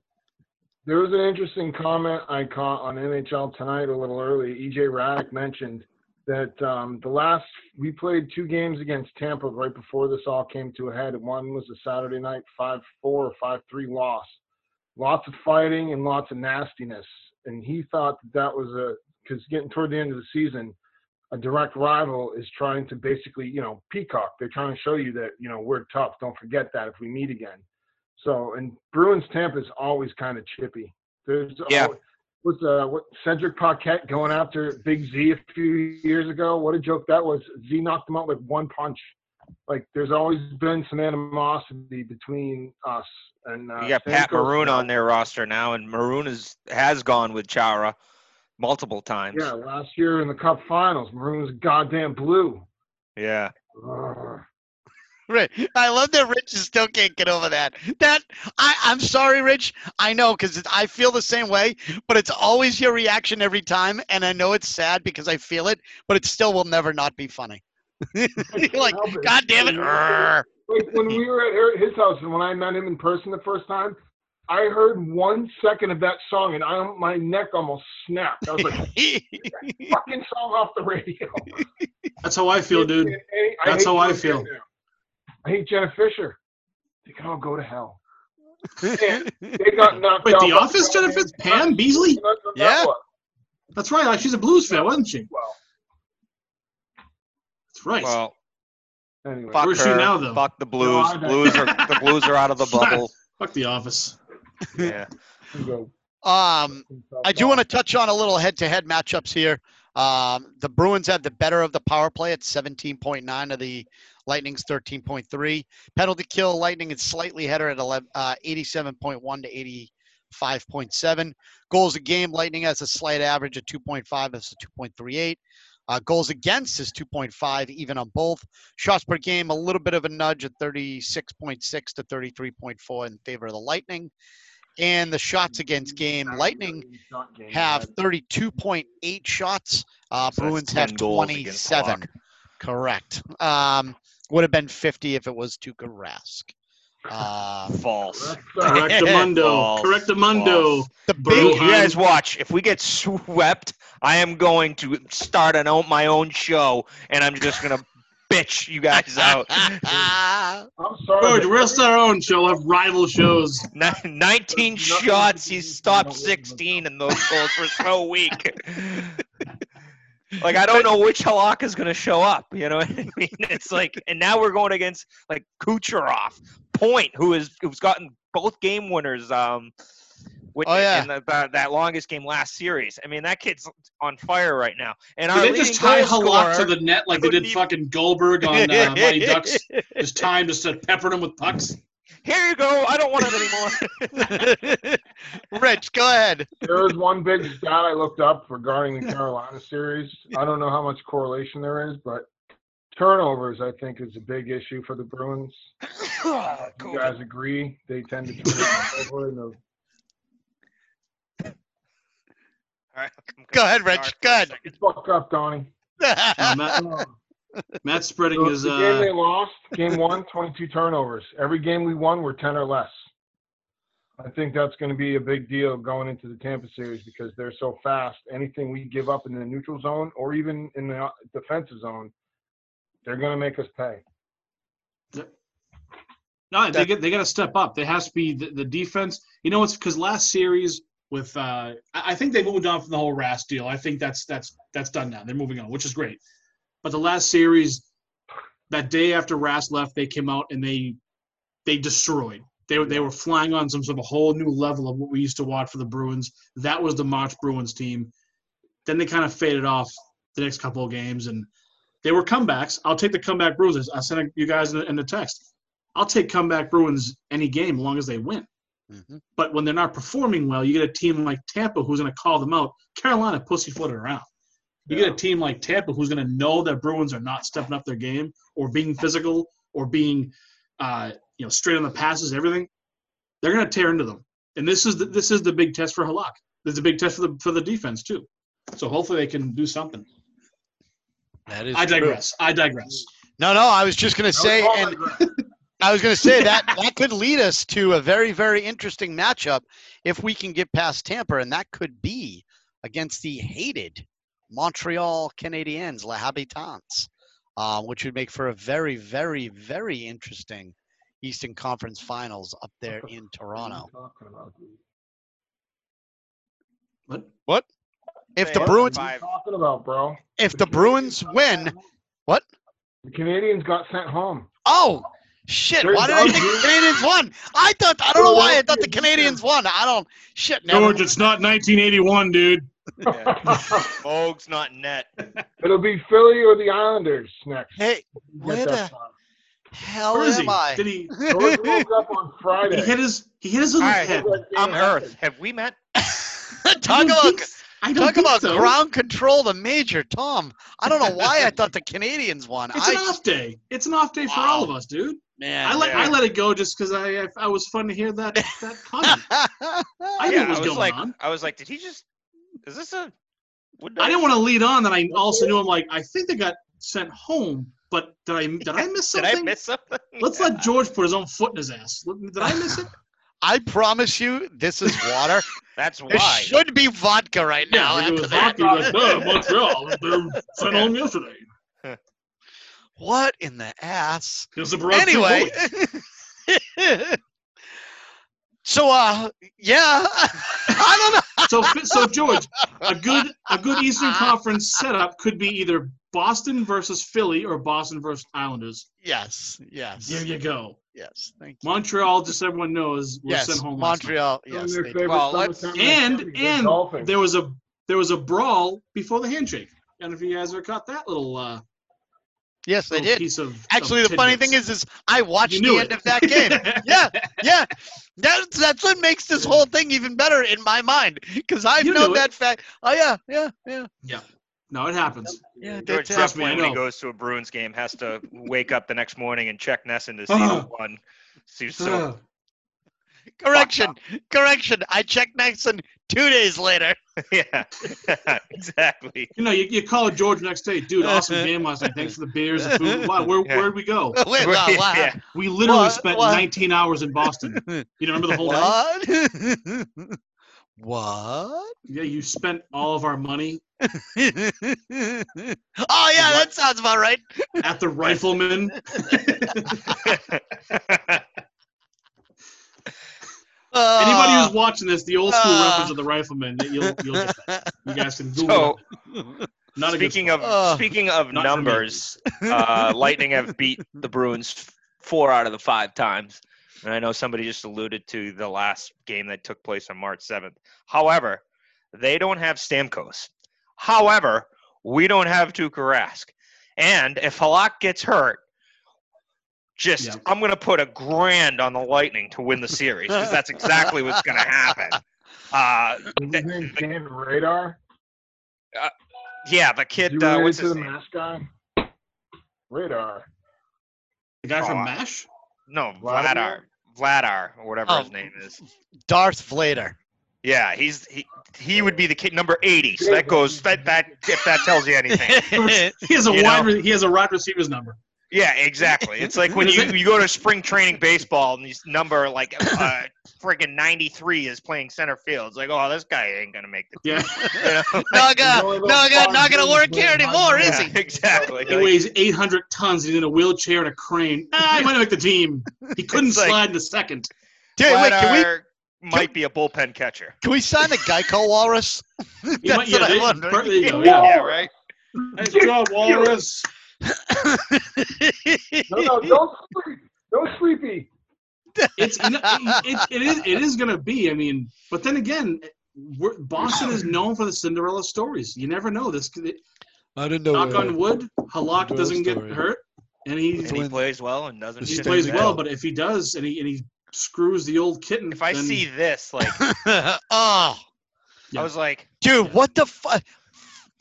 There was an interesting comment I caught on NHL tonight a little early. EJ Hradek mentioned that um, the last we played two games against Tampa right before this all came to a head. One was a Saturday night five four or five three loss. Lots of fighting and lots of nastiness. And he thought that that was a because getting toward the end of the season, a direct rival is trying to basically you know peacock. They're trying to show you that you know we're tough. Don't forget that if we meet again. So and Bruins Tampa is always kind of chippy. There's Yeah. always, what's uh what Cedric Paquette going after Big Z a few years ago? What a joke that was. Z knocked him out with one punch. Like there's always been some animosity between us and uh, you got Pat Stamkos Maroon now- on their roster now, and Maroon is has gone with Chara multiple times. Yeah, last year in the Cup Finals, Maroon was goddamn blue. Yeah. Ugh. Right. I love that Rich still can't get over that. That I, I'm sorry, Rich. I know because I feel the same way, but it's always your reaction every time, and I know it's sad because I feel it, but it still will never not be funny. *laughs* You're like, Help it. God damn it! Like when we were at her- his house and when I met him in person the first time, I heard one second of that song and I my neck almost snapped. I was like, *laughs* fucking song off the radio. *laughs* That's how I feel, dude. I- That's hate how I feel. now. I hate Jenna Fischer. They can all go to hell. And they got knocked Wait, out The Office, Pam Jennifer Pam Beesly? That's that Yeah. That's right. like, She's a blues fan, wasn't she? Well, That's right. Well, anyway. fuck Where's she her. now, though? Fuck the Blues. I don't- Blues are the Blues are out of the *laughs* bubble. Fuck The Office. *laughs* Yeah. Um, I do want to touch on a little head-to-head matchups here. Um, the Bruins have the better of the power play at 17.9 of the Lightning's 13.3. Penalty kill, Lightning is slightly header at 11, uh, 87.1 to 85.7. Goals a game, Lightning has a slight average of 2.5. That's a 2.38. Uh, goals against is 2.5, even on both. Shots per game, a little bit of a nudge at 36.6 to 33.4 in favor of the Lightning. And the shots against game, Lightning have 32.8 shots. Uh, So Bruins 10 have 27. Correct. Um, would have been 50 if it was Tuukka Rask. Uh, *laughs* False. Correctamundo. *laughs* False. Correctamundo. False. the Bro, You, big you guys watch. If we get swept, I am going to start an own, my own show, and I'm just gonna bitch you guys *laughs* out. I'm sorry. George, but we'll start our own show. We'll have rival shows. 19 shots. He stopped 16, and those goals were so weak. like I don't know which Halak is going to show up. You know what I mean? It's like, and now we're going against like Kucherov, Point, who is who's gotten both game winners. Um, with, Oh, yeah. in the, that, that longest game last series. I mean, that kid's on fire right now. And Did they just tie goal Halak to the net like they did even- fucking Goldberg on uh, *laughs* Mighty Ducks? Just time just to pepper him with pucks. Here you go. I don't want it anymore. *laughs* Rich, go ahead. there was one big stat I looked up regarding the Carolina series. I don't know how much correlation there is, but turnovers I think is a big issue for the Bruins. *laughs* You guys agree? They tend to turn *laughs* over in the All right, Go ahead, Rich. for Go ahead. second. fuck up, Donnie. *laughs* Uh, Matt, Uh, Matt's spreading so his. the game they Uh, lost, game one, 22 turnovers. Every game we won, we're 10 or less. I think that's going to be a big deal going into the Tampa series because they're so fast. Anything we give up in the neutral zone or even in the uh, defensive zone, they're going to make us pay. no, they get they got to step up. There has to be the, the defense. You know, it's because last series with uh, I I think they moved on from the whole Ras deal. I think that's that's that's done now. They're moving on, which is great. But the last series, that day after Ras left, they came out and they they destroyed. They were they were flying on some sort of a whole new level of what we used to watch for the Bruins. That was the March Bruins team. Then they kind of faded off the next couple of games, and they were comebacks. I'll take the comeback Bruins. I sent you guys in the, in the text. I'll take comeback Bruins any game as long as they win. Mhm. But when they're not performing well, you get a team like Tampa who's going to call them out. Carolina pussyfooted around. You get a team like Tampa who's going to know that Bruins are not stepping up their game or being physical or being, uh, you know, straight on the passes, everything. They're going to tear into them, and this is the, this is the big test for Halak. This is a big test for the for the defense too. So hopefully they can do something. That is I true. digress. I digress. No, no, I was just going to say, and. *laughs* I was going to say that *laughs* that could lead us to a very, very interesting matchup if we can get past Tampa, and that could be against the hated Montreal Canadiens, Les Habitants, uh, which would make for a very, very, very interesting Eastern Conference Finals up there in Toronto. What are you talking about, dude? What? If the Bruins, What are you Five. talking about, bro? if the Bruins win, what? The Canadiens got sent home. Oh, shit! They're Why did I think the. Canadiens won? I thought I don't know why I thought the Canadiens won. I don't. Shit, never. George, it's not 1981, dude. Vogue's not net. *laughs* It'll be Philly or the Islanders next. Hey, Get where the hell Where is am he? I? Did he? George woke up on Friday. He hit his. He hit his little All right. head. I'm Earth. Have we met? *laughs* Talk don't about think- I don't talk about so. ground control. The major Tom. I don't know why I thought the *laughs* Canadiens won. It's I an off day. It's an off day for all of us, dude. man. I let yeah. I let it go just because I, I I was fun to hear that that *laughs* comment. I knew what was was going like, on. I was like, did he just? Is this a? I didn't want to lead on. That I also knew I'm like I think they got sent home, but did I did I *laughs* miss something? Did? I miss something? Let's let George put his own foot in his ass. Did I miss it? I promise you, this is water. *laughs* That's There why. should be vodka right now. Yeah, it after was that. hockey. Like, duh, Montreal. They sent home yesterday. *laughs* What in the ass? It was the Barovsky Anyway. *laughs* so uh yeah. I don't know. So so George, a good a good Eastern Conference setup could be either Boston versus Philly or Boston versus Islanders. Yes, yes. There you go. Yes, thank you. Montreal, just everyone knows, was Yes, sent home. Montreal. Yes, they Well, And and there was a there was a brawl before the handshake. I don't know if you guys ever caught that little uh yes, they did. piece of Actually, of the funny thing is, is I watched the knew end of that game. *laughs* yeah, yeah. That's that's what makes this whole thing even better in my mind because I've You known that fact. Oh yeah, yeah, yeah. Yeah. No, it happens. Yeah, George. Trust me, when he goes to a Bruins game, has to wake up the next morning and check NESN to see Uh-huh. who won. See, so Correction, correction. I checked Nixon two days later. *laughs* yeah, *laughs* exactly. You know, you, you call George next day, dude. *laughs* Awesome game last night. Thanks for the beers, the food. Wow, where Yeah. where'd we go? Wait, wow, wow. yeah. We literally What? spent What? 19 hours in Boston. You remember the whole day? What? what? Yeah, you spent all of our money oh yeah, that sounds about right. at the Rifleman. Anybody Uh, who's watching this, the old school uh, reference of the Rifleman, you'll you'll get that. You guys can Google so it. Not speaking of Uh, speaking of Not numbers, uh, *laughs* Lightning have beat the Bruins four out of the five times. And I know somebody just alluded to the last game that took place on March 7th. However, they don't have Stamkos. However, we don't have Tuukka Rask. And if Halak gets hurt, just Yeah. I'm going to put a grand on the Lightning to win the series because that's exactly what's going to happen. *laughs* Uh, Is his name Dan Radar? yeah, the kid. he Uh, what's his the name? mask guy? Radar. The guy from Oh, I- MASH? No, Vladar. Vladar, or whatever Oh. his name is. Darth Vader. Yeah, he's he he would be the kid number eighty. So that goes that that if that tells you anything. *laughs* *laughs* He has a You wide know? re- he has a wide receiver's number. Yeah, exactly. It's like when you, you go to spring training baseball and this number like uh, *laughs* friggin' ninety three is playing center field. It's like, oh, this guy ain't gonna make the Yeah. *laughs* you *laughs* know? not gonna, only not gonna, not five gonna games work here anymore, might is he? exactly. He Like, weighs 800 tons. He's in a wheelchair and a crane. Ah, he might make the team. He couldn't It's like- slide in the second. Dude, wait, can we, Vladar might be a bullpen catcher. can we sign the Geico Walrus? That's might- yeah, what I they- wonder. per- there you go, Yeah. yeah. Yeah, right. Nice job, Walrus. No, no, *laughs* don't sleep. Don't sleepy. It's you know, it, it, it is it is gonna be. I mean, but then again, we're, Boston is known for the Cinderella stories. You never know. This could- I didn't know. knock on wood, Halak doesn't get story. hurt, and he And he plays well and doesn't. he plays his well. But if he does, and he and he screws the old kitten. If I then- see this, like oh, *laughs* Yeah. I was like, dude, what the fuck?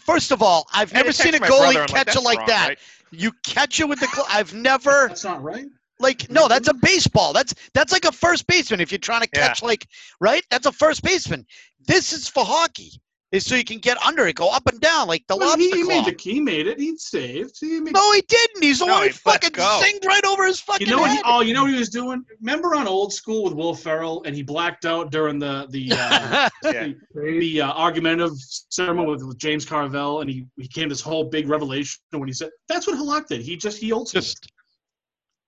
First of all, I've never seen a text my brother, goalie catch "That's it like wrong, that. right?" You catch it with the. *laughs* Gl- I've never that's not right. like no. That's a baseball. That's that's like a first baseman. If you're trying to Yeah. catch like right, that's a first baseman. This is for hockey. Is so you can get under it, go up and down like the Well, lobster he, he claw. made the he made it. He saved. He made, No, he didn't. He's the No, one who he fucking go. singed right over his fucking you know what? He, head. oh, you know what he was doing? Remember on Old School with Will Ferrell, and he blacked out during the the *laughs* uh, Yeah. the uh, argumentative ceremony with, with James Carville, and he he came this whole big revelation when he said that's what Halak did. He just he old. Just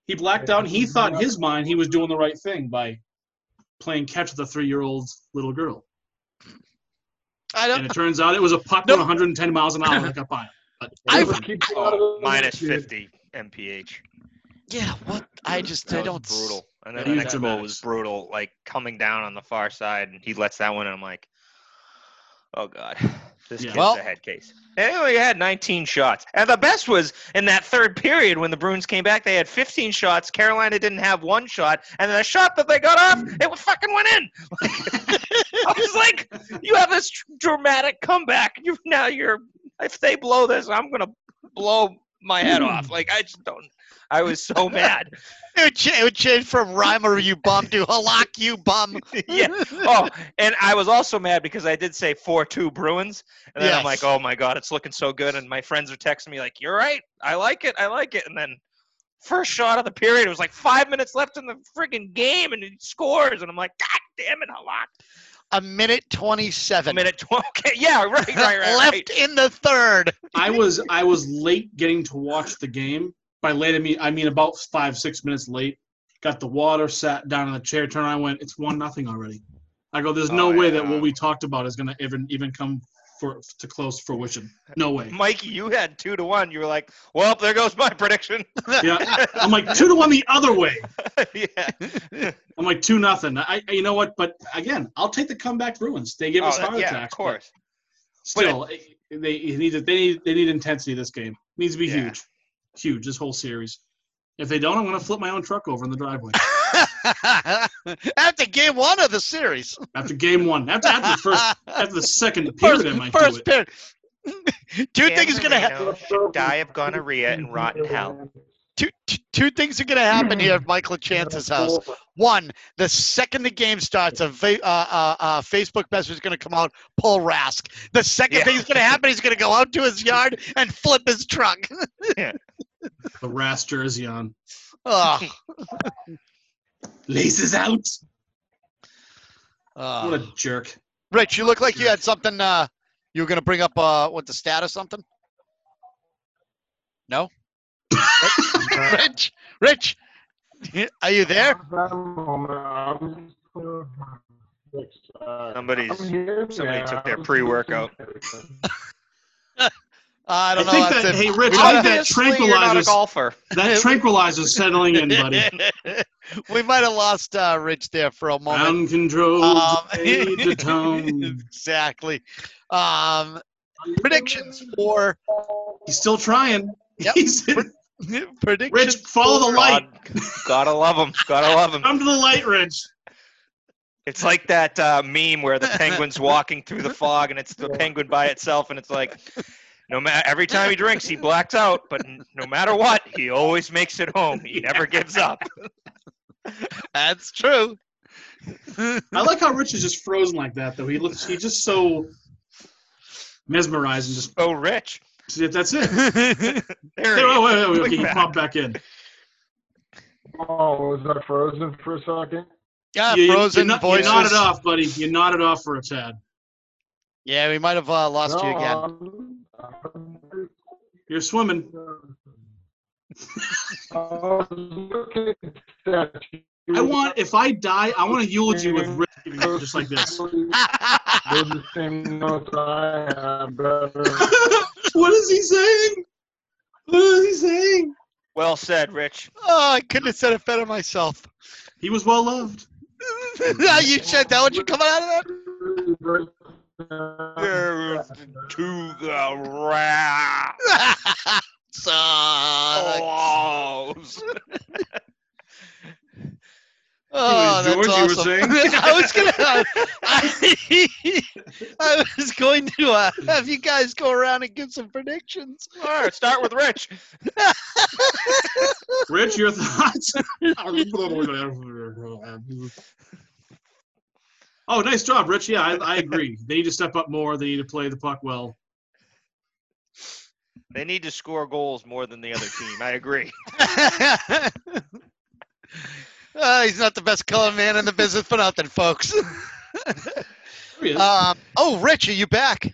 He blacked out, and he thought in his mind he was doing the right thing by playing catch with a three-year-old little girl. I And don't. it turns out it was a puck No. 110 miles an hour that got by. But *laughs* I- Never keep you Oh, the minus dude. 50 mph. Yeah, what? I just That I was don't. s- brutal. And then Yeah, the next goal was brutal, like coming down on the far side, and he lets that one, and I'm like, oh god, *sighs* this Yeah. kid's Well- a head case. And he only had 19 shots, and the best was in that third period when the Bruins came back, they had 15 shots. Carolina didn't have one shot, and the shot that they got off, it fucking went in. *laughs* I was like, you have this dramatic comeback. You now you're if they blow this, I'm gonna blow my head off. Hmm. Like I just don't. I was so *laughs* mad. It would, cha- it would change from "Rhymer you bum, to Halak, you bum. *laughs* yeah. Oh, and I was also mad because I did say four-two Bruins, and then I'm like, oh my god, it's looking so good, and my friends are texting me like, you're right, I like it, I like it, and then first shot of the period, it was like five minutes left in the friggin' game, and he scores, and I'm like, god damn it, Halak. A minute 27. A twenty-seven minute twelve. *laughs* Okay, yeah, right, right, right, *laughs* left right. in the third. I was I was late getting to watch the game. By late, I mean I mean about five six minutes late. Got the water, sat down in the chair, turned. around, I went, it's one nothing already. I go, there's no Oh, way that what we talked about is gonna even even come for to close *laughs* fruition. No way. Mikey, you had two to one. You were like, well, there goes my prediction. *laughs* Yeah, I'm like two to one the other way. *laughs* yeah. I'm like two nothing. I you know what? But again, I'll take the comeback Bruins. They give Oh, us that- heart yeah, attacks. of course. Still, eh, they need they need they need intensity. This game needs to be Yeah. huge, huge. This whole series. If they don't, I'm gonna flip my own truck over in the driveway *laughs* After game one of the series. after game one. After after the first *laughs* after the second period, I might do first it. period. *laughs* Two San things are gonna happen. Die of gonorrhea and rot in hell. Two, two, two things are gonna happen here at Mike LaChance's house. One, the second the game starts, a fa- uh, uh, uh, Facebook message is going to come out, pull Rask. The second Yeah. thing that's going to happen, he's going to go out to his yard and flip his truck. The Rask jersey on. oh, Laces out. oh. What a jerk. Rich, you look like you had something. Uh, you were going to bring up uh, what the stat or something. No, *laughs* Rich, Rich, are you there? Somebody's- somebody took their pre-workout. *laughs* *laughs* I I don't know. think that hey Rich, I think that Obviously, you're not a tranquilizes golfer. that *laughs* tranquilizes settling in, buddy. *laughs* we might have lost uh, Rich there for a moment. Control Um, *laughs* to tone. exactly. Um, predictions for He's still trying. Yep. He's predictions. Rich, follow the light. God, gotta love him. Gotta love him. Come to the light, Rich. It's like that uh, meme where the penguin's walking through the fog and it's the penguin by itself, and it's like, no matter every time he drinks, he blacks out, but no matter what, he always makes it home. He never gives up. *laughs* That's true. I like how Rich is just frozen like that, though. He looks, he's just so mesmerized and Just So rich. that's it. *laughs* There Hey, he wait, wait, wait, is. wait, Look okay, he back. popped back in. Oh, was that frozen for a second? yeah, you, you- frozen you, no- you voices. nodded off, buddy. You nodded off for a tad. Yeah, we might have uh, lost you again. again. You're swimming. I want, if I die, I want a eulogy with Rich just like this. Those are the same notes I have, brother. what is he saying? What is he saying? Well said, Rich. oh, I couldn't have said it better myself. He was well loved. *laughs* you said that when you coming out of There to the *laughs* rat. that? Sucks. *laughs* Oh. George, that's you were awesome. saying? *laughs* I was gonna. I, I was going to uh, have you guys go around and give some predictions. All right, start with Rich. Rich, your thoughts? Oh, nice job, Rich. Yeah, I, I agree. They need to step up more. They need to play the puck well. They need to score goals more than the other team. I agree. Uh, *laughs* *laughs* he's not the best color man in the business for nothing, folks. There he is. um, oh, Rich, are you back?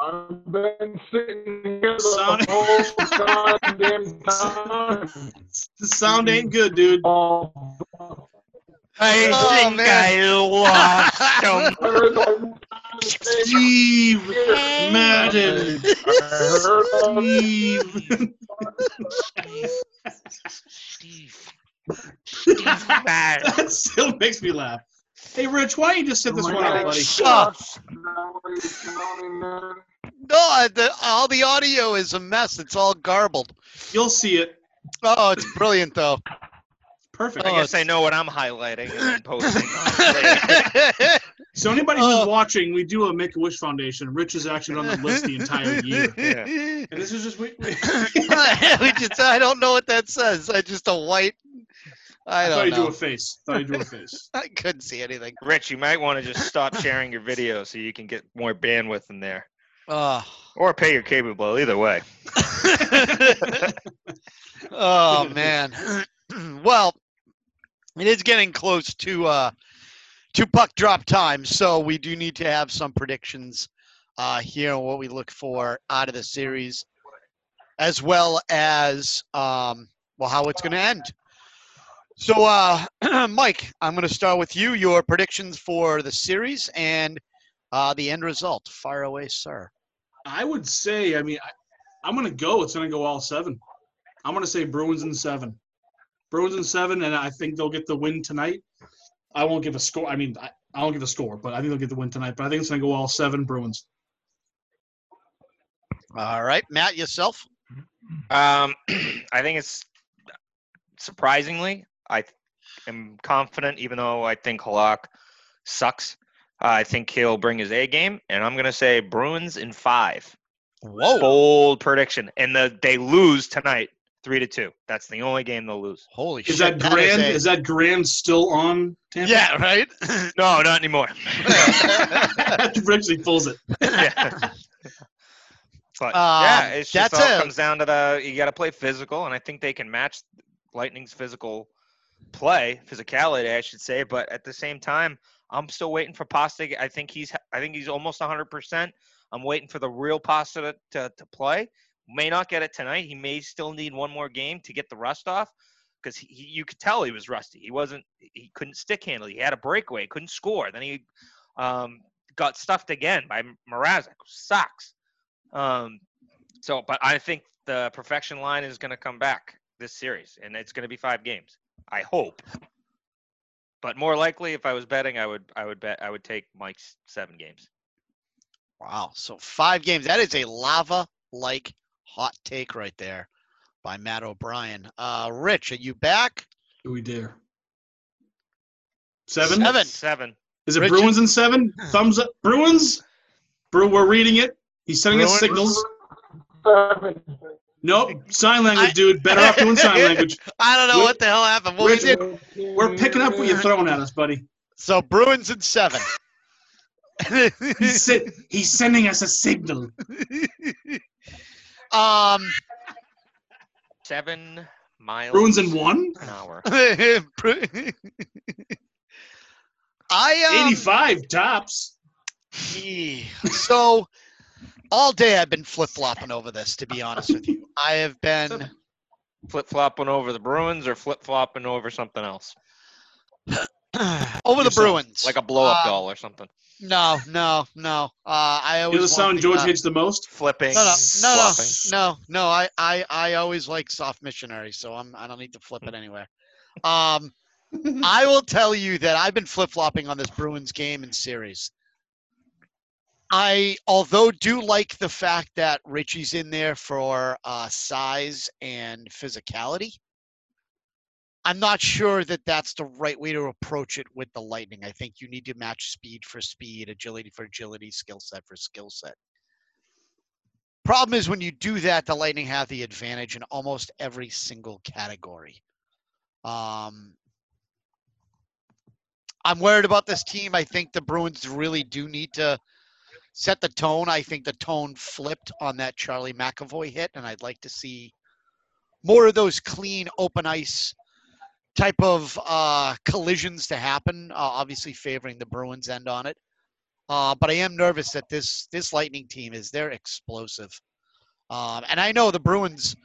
I've been sitting here Sound- the whole goddamn time. *laughs* the sound ain't good, dude. I Oh, think man. I lost him. I Steve Madden. I heard all- Steve. Steve. Steve Madden. that still makes me laugh. Hey, Rich, why don't you just sit this Oh my one out, buddy? Shut Now what are you telling me, man? No, the, all the audio is a mess. It's all garbled. You'll see it. Oh, it's brilliant though. Perfect. Oh, I Oh, guess I know what I'm highlighting and posting. *laughs* *laughs* So anybody Oh. who's watching, we do a Make a Wish Foundation. Rich is actually on the list the entire year. *laughs* Yeah. And this is just we, we, we just, I don't know what that says. I just a white. I I thought don't you do know. a face. Thought you do a face. I couldn't see anything. Rich, you might want to just stop sharing your video so you can get more bandwidth in there. Oh. Or pay your cable bill, either way. oh man. well, it is getting close to uh to puck drop time, so we do need to have some predictions uh here on what we look for out of the series, as well as um well how it's gonna end. So uh *clears throat* Mike, I'm gonna start with you. Your predictions for the series and uh the end result. Fire away, sir. I would say, I mean, I, I'm going to go. It's going to go all seven. I'm going to say Bruins in seven. Bruins in seven, and I think they'll get the win tonight. I won't give a score. I mean, I, I won't give a score, but I think they'll get the win tonight. But I think it's going to go all seven Bruins. All right, Matt, yourself. Um, *clears throat* I think it's surprisingly, I th- am confident, even though I think Halak sucks. Uh, I think he'll bring his A game, and I'm going to say Bruins in five. Whoa. Bold prediction. And the, they lose tonight, three to two. That's the only game they'll lose. Holy Is shit. that Grand? a- Is that Grand still on Tampa? Yeah, right? *laughs* No, not anymore. *laughs* *laughs* Actually pulls it. yeah. But Um, yeah, it's just that's all a- comes down to the you got to play physical, and I think they can match Lightning's physical play, physicality, I should say. But at the same time, I'm still waiting for Pasta. I think he's I think he's almost 100. percent I'm waiting for the real Pasta to, to to play. May not get it tonight. He may still need one more game to get the rust off because you could tell he was rusty. He wasn't. He couldn't stick handle. He had a breakaway. Couldn't score. Then he um, got stuffed again by Mrazek. Sucks. Um, so, but I think the perfection line is going to come back this series, and it's going to be five games. I hope. But more likely, if I was betting, I would I would bet I would take Mike's seven games. Wow. So five games. That is a lava like hot take right there by Matt O'Brien. Uh, Rich, are you back? Do we dare? Seven? Seven. Seven. Is it Richard- Bruins in seven? Thumbs up. Bruins? Brew, we're reading it. He's sending us signals. Seven. Nope. Sign language, I- dude. Better off doing sign *laughs* language. I don't know Rich- what the hell happened. What we Rich- did. We're picking up what you're throwing at us, buddy. So Bruins and seven. He's, sen- he's sending us a signal. *laughs* um, Seven miles. Bruins in one? an hour. *laughs* I um, 85 tops. Gee. So all day I've been flip flopping over this. To be honest with you, I have been Flip flopping over the Bruins or flip flopping over something else, *laughs* *clears throat* over the Yourself. Bruins. like a blow up Uh, doll or something. No, no, no. Uh, I always Here's the sound George uh, hates the most. Flipping. No, no, no, no, no, no. I, I, I always like soft missionary, so I'm. I don't need to flip it anywhere. Um, *laughs* I will tell you that I've been flip flopping on this Bruins game and series. I, although do like the fact that Ritchie's in there for uh, size and physicality. I'm not sure that that's the right way to approach it with the Lightning. I think you need to match speed for speed, agility for agility, skill set for skill set. Problem is when you do that, the Lightning have the advantage in almost every single category. Um, I'm worried about this team. I think the Bruins really do need to set the tone. I think the tone flipped on that Charlie McAvoy hit, and I'd like to see more of those clean, open ice type of uh, collisions to happen. Uh, obviously, favoring the Bruins end on it. Uh, but I am nervous that this this Lightning team is they're explosive, um, and I know the Bruins.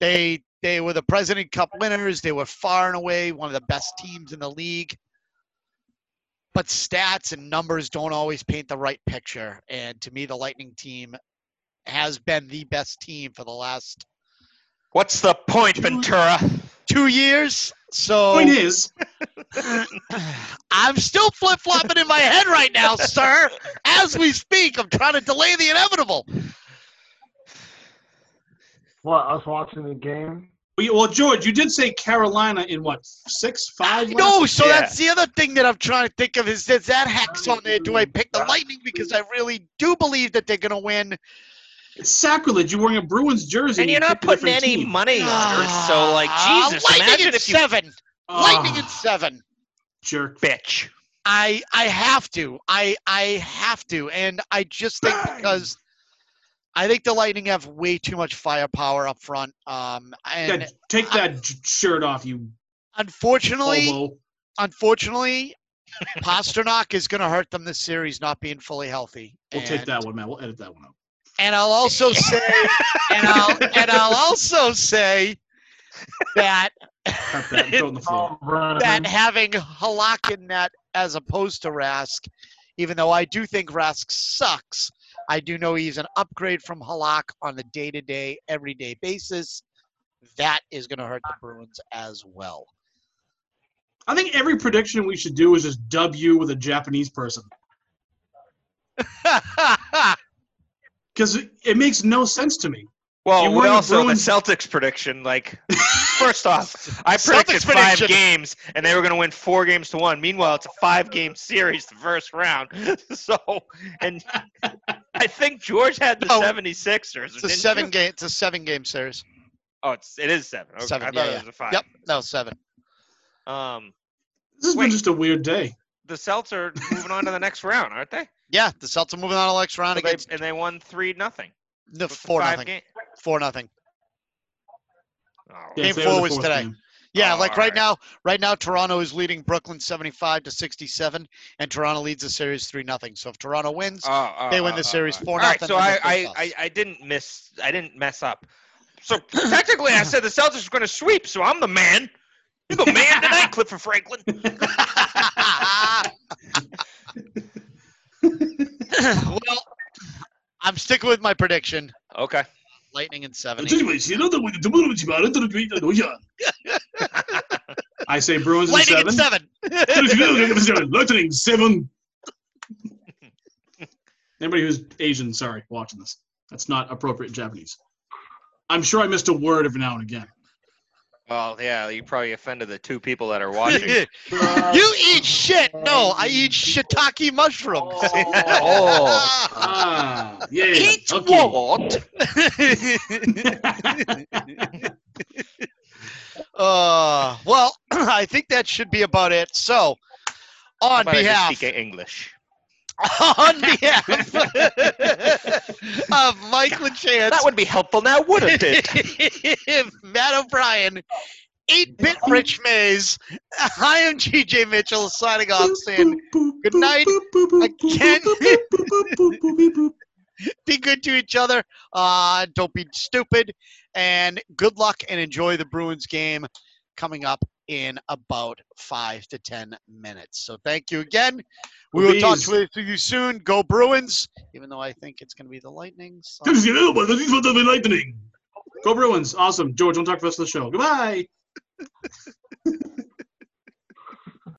They they were the President Cup winners. They were far and away one of the best teams in the league. But stats and numbers don't always paint the right picture. And to me, the Lightning team has been the best team for the last What's the point, Ventura? Two years. So Point is, *laughs* I'm still flip flopping in my head right now, sir. As we speak, I'm trying to delay the inevitable. What? I was watching the game. well, George, you did say Carolina in what six, five? No, so Yeah. that's the other thing that I'm trying to think of is does that hex on there? Do I pick the Lightning because I really do believe that they're going to win? It's sacrilege. You're wearing a Bruins jersey. And you're not putting any team. money on her. So, like, Ah, Jesus, Lightning imagine if you seven. Lightning in Ah, seven. jerk. bitch. I I have to. I I have to, and I just think because I think the Lightning have way too much firepower up front. Um, and Yeah, take that j- shirt off, you unfortunately, hobo. unfortunately, Pastrnak is going to hurt them this series, not being fully healthy. We'll take that one, man. We'll edit that one out. And I'll also *laughs* say, and I'll and I'll also say that that and throw it on the *laughs* floor. Brennan. that having Halak in net as opposed to Rask, even though I do think Rask sucks, I do know he's an upgrade from Halak on a day-to-day, everyday basis. That is going to hurt the Bruins as well. I think every prediction we should do is just W with a Japanese person *laughs* because it, it makes no sense to me. Well, You're we also Bruins- the Celtics prediction. Like, *laughs* first off, I Celtics predicted five prediction. games, and they were going to win four games to one. Meanwhile, it's a five-game series, the first round. *laughs* So, and *laughs* I think George had the No. 76ers. It's a seven you? game. It's a seven-game series. Oh, it's it is seven. Okay. Seven, I thought yeah, it was a five. Yep, no seven. Um, This has Wait. been just a weird day. The Celts are moving on to the next round, aren't they? Yeah, the Celtics are moving on to the next round So they- against and they won three nothing. the four nothing. Four nothing. Oh, Game four was today. game. Yeah, Oh, like right alright. now, right now Toronto is leading Brooklyn 75 to 67, and Toronto leads the series three nothing. So if Toronto wins, Oh, oh, They win oh, the oh, series. 4 All right, nothing, so I, I. I, I didn't miss. I didn't mess up. So *clears throat* technically, I said the Celtics were going to sweep. So I'm the man. You're the man tonight, Clifford Franklin. *laughs* well, I'm sticking with my prediction. Okay. Lightning and seven. *laughs* I say Bruins in Lightning in seven. seven. Lightning seven. *laughs* Anybody who's Asian, sorry, watching this. That's not appropriate Japanese. I'm sure I missed a word every now and again. Well, yeah, you probably offended the two people that are *laughs* watching. you *laughs* eat shit. No, I eat shiitake mushrooms. Oh. *laughs* Ah, yeah. Eat okay. what? uh, well, *clears throat* I think that should be about it. So, on about behalf speak English. On behalf of Mike LaChance, That would be helpful now, wouldn't it? Matt O'Brien, 8 bit Rich Mays, I am GJ Mitchell signing off saying good night. Again. be good to each other. Uh, don't be stupid. And good luck and enjoy the Bruins game coming up in about five to 10 minutes. So thank you again. We will talk to to you soon. Go Bruins, even though I think it's going to be the Lightning. So. Go Bruins. Awesome. George, to talk the rest of the show. Goodbye. *laughs*